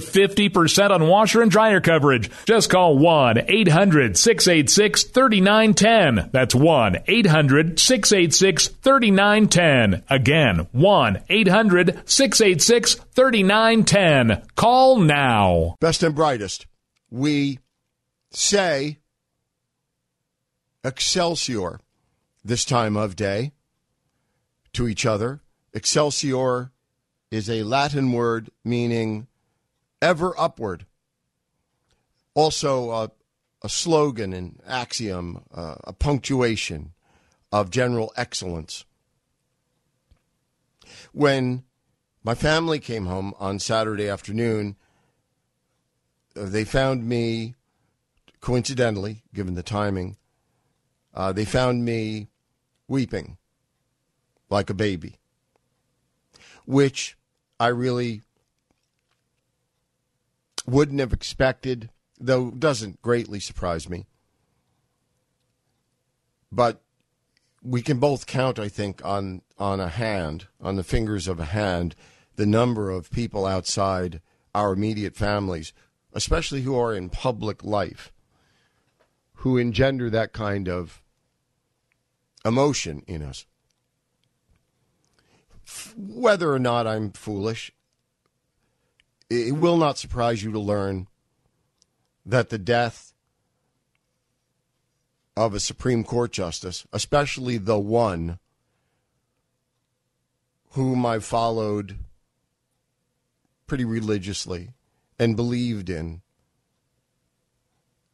50% on washer and dryer coverage. Just call 1 800 686 3910. That's 1 800 686 3910. Again, 1 800 686 3910. Call now. Best and brightest. We say Excelsior this time of day to each other. Excelsior is a Latin word meaning ever upward. Also, uh, a slogan, an axiom, uh, a punctuation of general excellence. When my family came home on Saturday afternoon, uh, they found me, coincidentally, given the timing, uh, they found me weeping like a baby, which I really wouldn't have expected, though doesn't greatly surprise me. But we can both count, I think, on on a hand, on the fingers of a hand, the number of people outside our immediate families, especially who are in public life, who engender that kind of emotion in us. Whether or not I'm foolish, it will not surprise you to learn that the death of a Supreme Court justice, especially the one whom I followed pretty religiously and believed in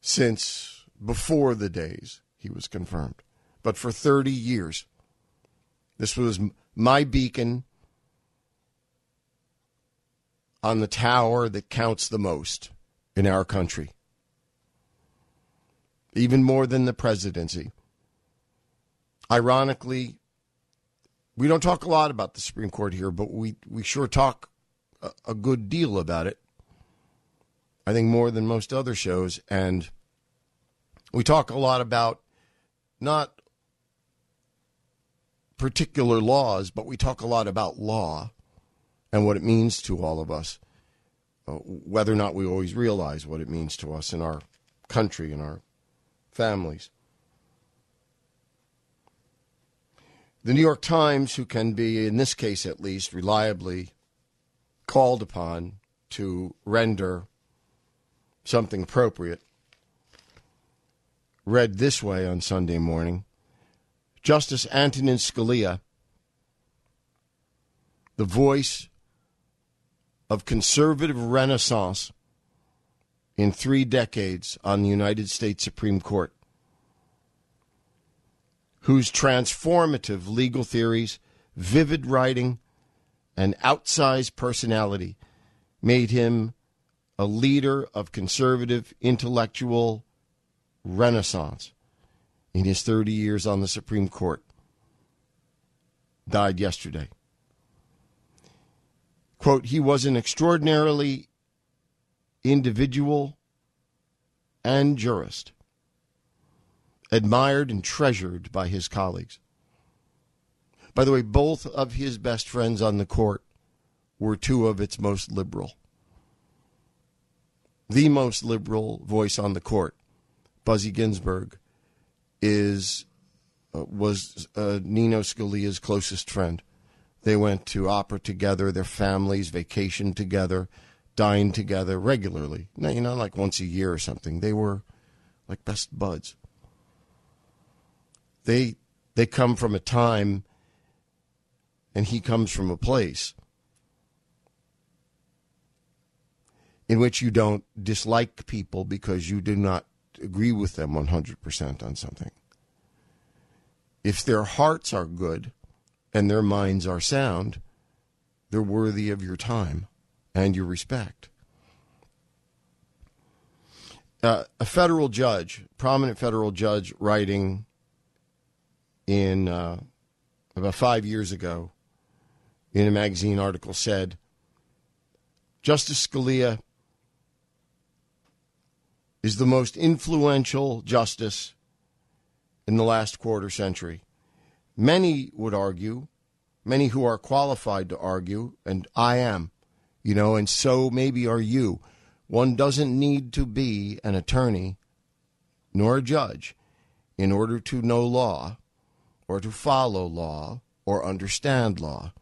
since before the days he was confirmed. But for 30 years, this was my beacon on the tower that counts the most in our country, even more than the presidency. Ironically, we don't talk a lot about the Supreme Court here, but we, we sure talk a, a good deal about it. I think more than most other shows. And we talk a lot about not particular laws, but we talk a lot about law and what it means to all of us, uh, whether or not we always realize what it means to us in our country and our families. The New York Times, who can be, in this case at least, reliably called upon to render something appropriate, read this way on Sunday morning Justice Antonin Scalia, the voice of conservative renaissance in three decades on the United States Supreme Court, whose transformative legal theories, vivid writing, and outsized personality made him a leader of conservative intellectual renaissance in his 30 years on the Supreme Court, died yesterday. Quote, he was an extraordinarily individual and jurist, admired and treasured by his colleagues. By the way, both of his best friends on the court were two of its most liberal. The most liberal voice on the court, Buzzy Ginsburg, is uh, was uh, Nino Scalia's closest friend. They went to opera together, their families vacationed together, dined together regularly. Now, you know, like once a year or something. They were like best buds. They they come from a time and he comes from a place. in which you don't dislike people because you do not agree with them 100% on something. If their hearts are good and their minds are sound, they're worthy of your time and your respect. Uh, a federal judge, prominent federal judge, writing in uh, about five years ago in a magazine article said Justice Scalia is the most influential justice in the last quarter century. Many would argue, many who are qualified to argue, and I am, you know, and so maybe are you. One doesn't need to be an attorney nor a judge in order to know law or to follow law or understand law.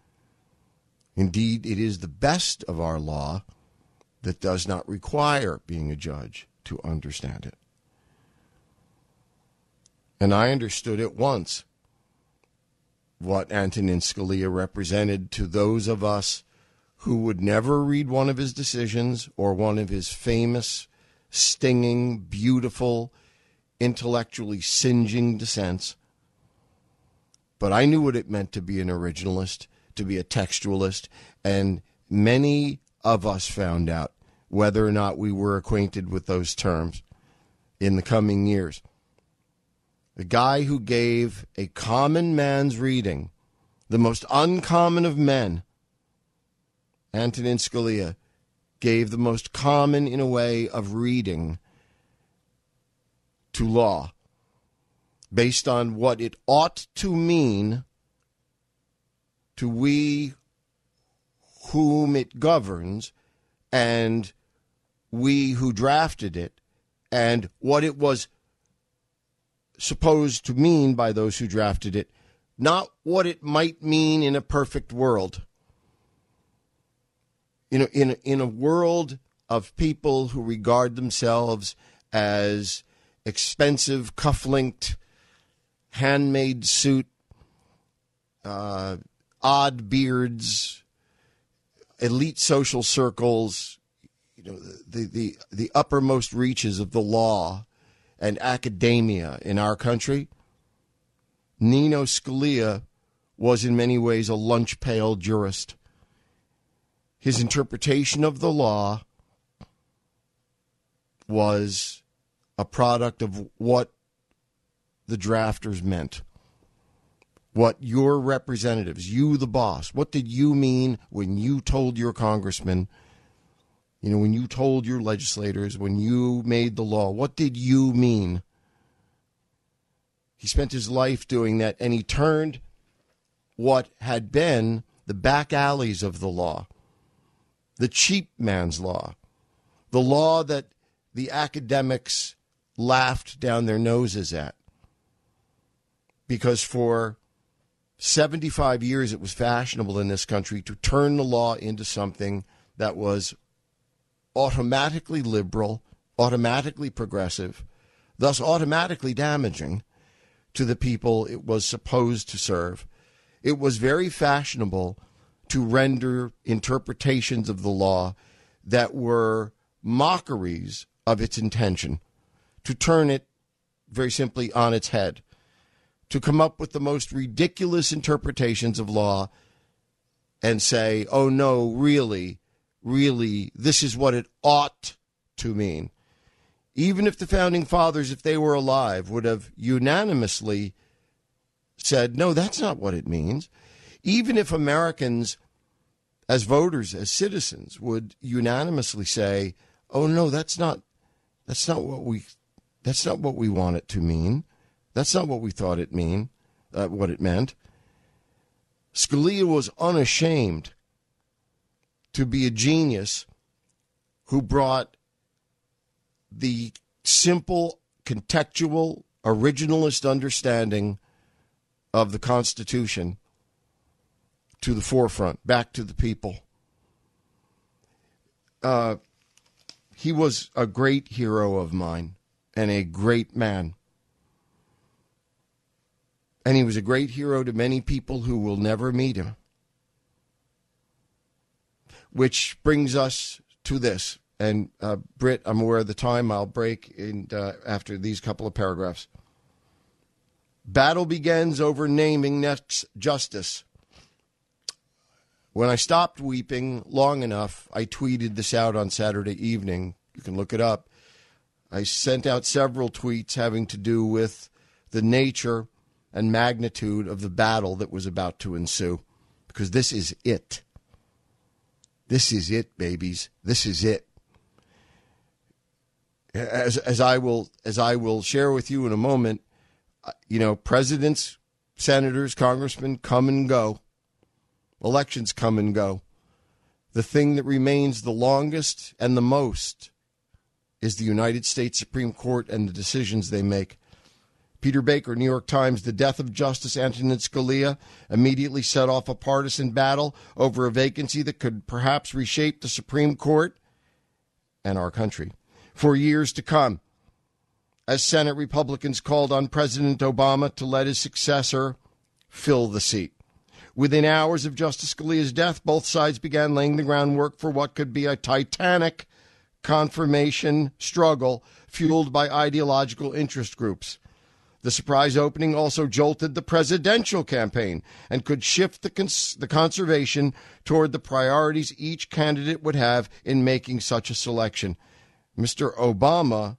Indeed, it is the best of our law that does not require being a judge to understand it. And I understood at once what Antonin Scalia represented to those of us who would never read one of his decisions or one of his famous, stinging, beautiful, intellectually singeing dissents. But I knew what it meant to be an originalist, to be a textualist, and many of us found out whether or not we were acquainted with those terms in the coming years. The guy who gave a common man's reading, the most uncommon of men, Antonin Scalia, gave the most common, in a way, of reading to law based on what it ought to mean to we whom it governs and we who drafted it and what it was supposed to mean by those who drafted it, not what it might mean in a perfect world. In a, in in a world of people who regard themselves as expensive, cuff-linked, handmade suit, uh, odd beards, elite social circles, you know, the, the, the uppermost reaches of the law and academia in our country, Nino Scalia was in many ways a lunch pail jurist. His interpretation of the law was a product of what the drafters meant. What your representatives, you the boss, what did you mean when you told your congressman you know, when you told your legislators, when you made the law, what did you mean? He spent his life doing that, and he turned what had been the back alleys of the law, the cheap man's law, the law that the academics laughed down their noses at. Because for 75 years it was fashionable in this country to turn the law into something that was automatically liberal, automatically progressive, thus automatically damaging to the people it was supposed to serve. It was very fashionable to render interpretations of the law that were mockeries of its intention, to turn it very simply on its head, to come up with the most ridiculous interpretations of law and say, oh no, really, really this is what it ought to mean. Even if the founding fathers, if they were alive, would have unanimously said, no, that's not what it means. Even if Americans, as voters, as citizens, would unanimously say, oh no, that's not that's not what we that's not what we want it to mean. That's not what we thought it mean, uh, what it meant. Scalia was unashamed to be a genius who brought the simple, contextual, originalist understanding of the Constitution to the forefront, back to the people. Uh, he was a great hero of mine and a great man. And he was a great hero to many people who will never meet him. Which brings us to this. and uh, Britt, I'm aware of the time. I'll break in, uh, after these couple of paragraphs. Battle begins over naming next justice. When I stopped weeping long enough, I tweeted this out on Saturday evening. You can look it up. I sent out several tweets having to do with the nature and magnitude of the battle that was about to ensue, because this is it. This is it, babies. This is it. As, as I will as I will share with you in a moment, uh, you know, presidents, senators, congressmen come and go. Elections come and go. The thing that remains the longest and the most is the United States Supreme Court and the decisions they make. Peter Baker, New York Times, the death of Justice Antonin Scalia immediately set off a partisan battle over a vacancy that could perhaps reshape the Supreme Court and our country for years to come. As Senate Republicans called on President Obama to let his successor fill the seat. Within hours of Justice Scalia's death, both sides began laying the groundwork for what could be a titanic confirmation struggle fueled by ideological interest groups. The surprise opening also jolted the presidential campaign and could shift the, cons- the conservation toward the priorities each candidate would have in making such a selection. Mr. Obama,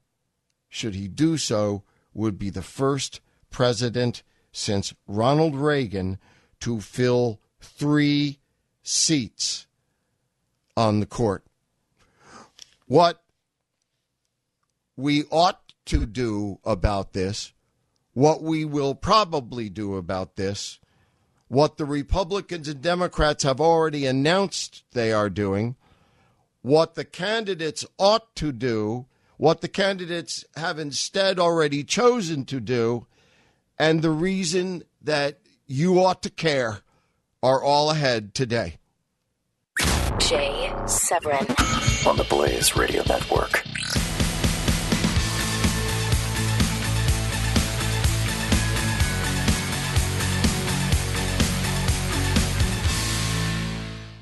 should he do so, would be the first president since Ronald Reagan to fill three seats on the court. What we ought to do about this what we will probably do about this, what the Republicans and Democrats have already announced they are doing, what the candidates ought to do, what the candidates have instead already chosen to do, and the reason that you ought to care are all ahead today. Jay Severin on the Blaze Radio Network.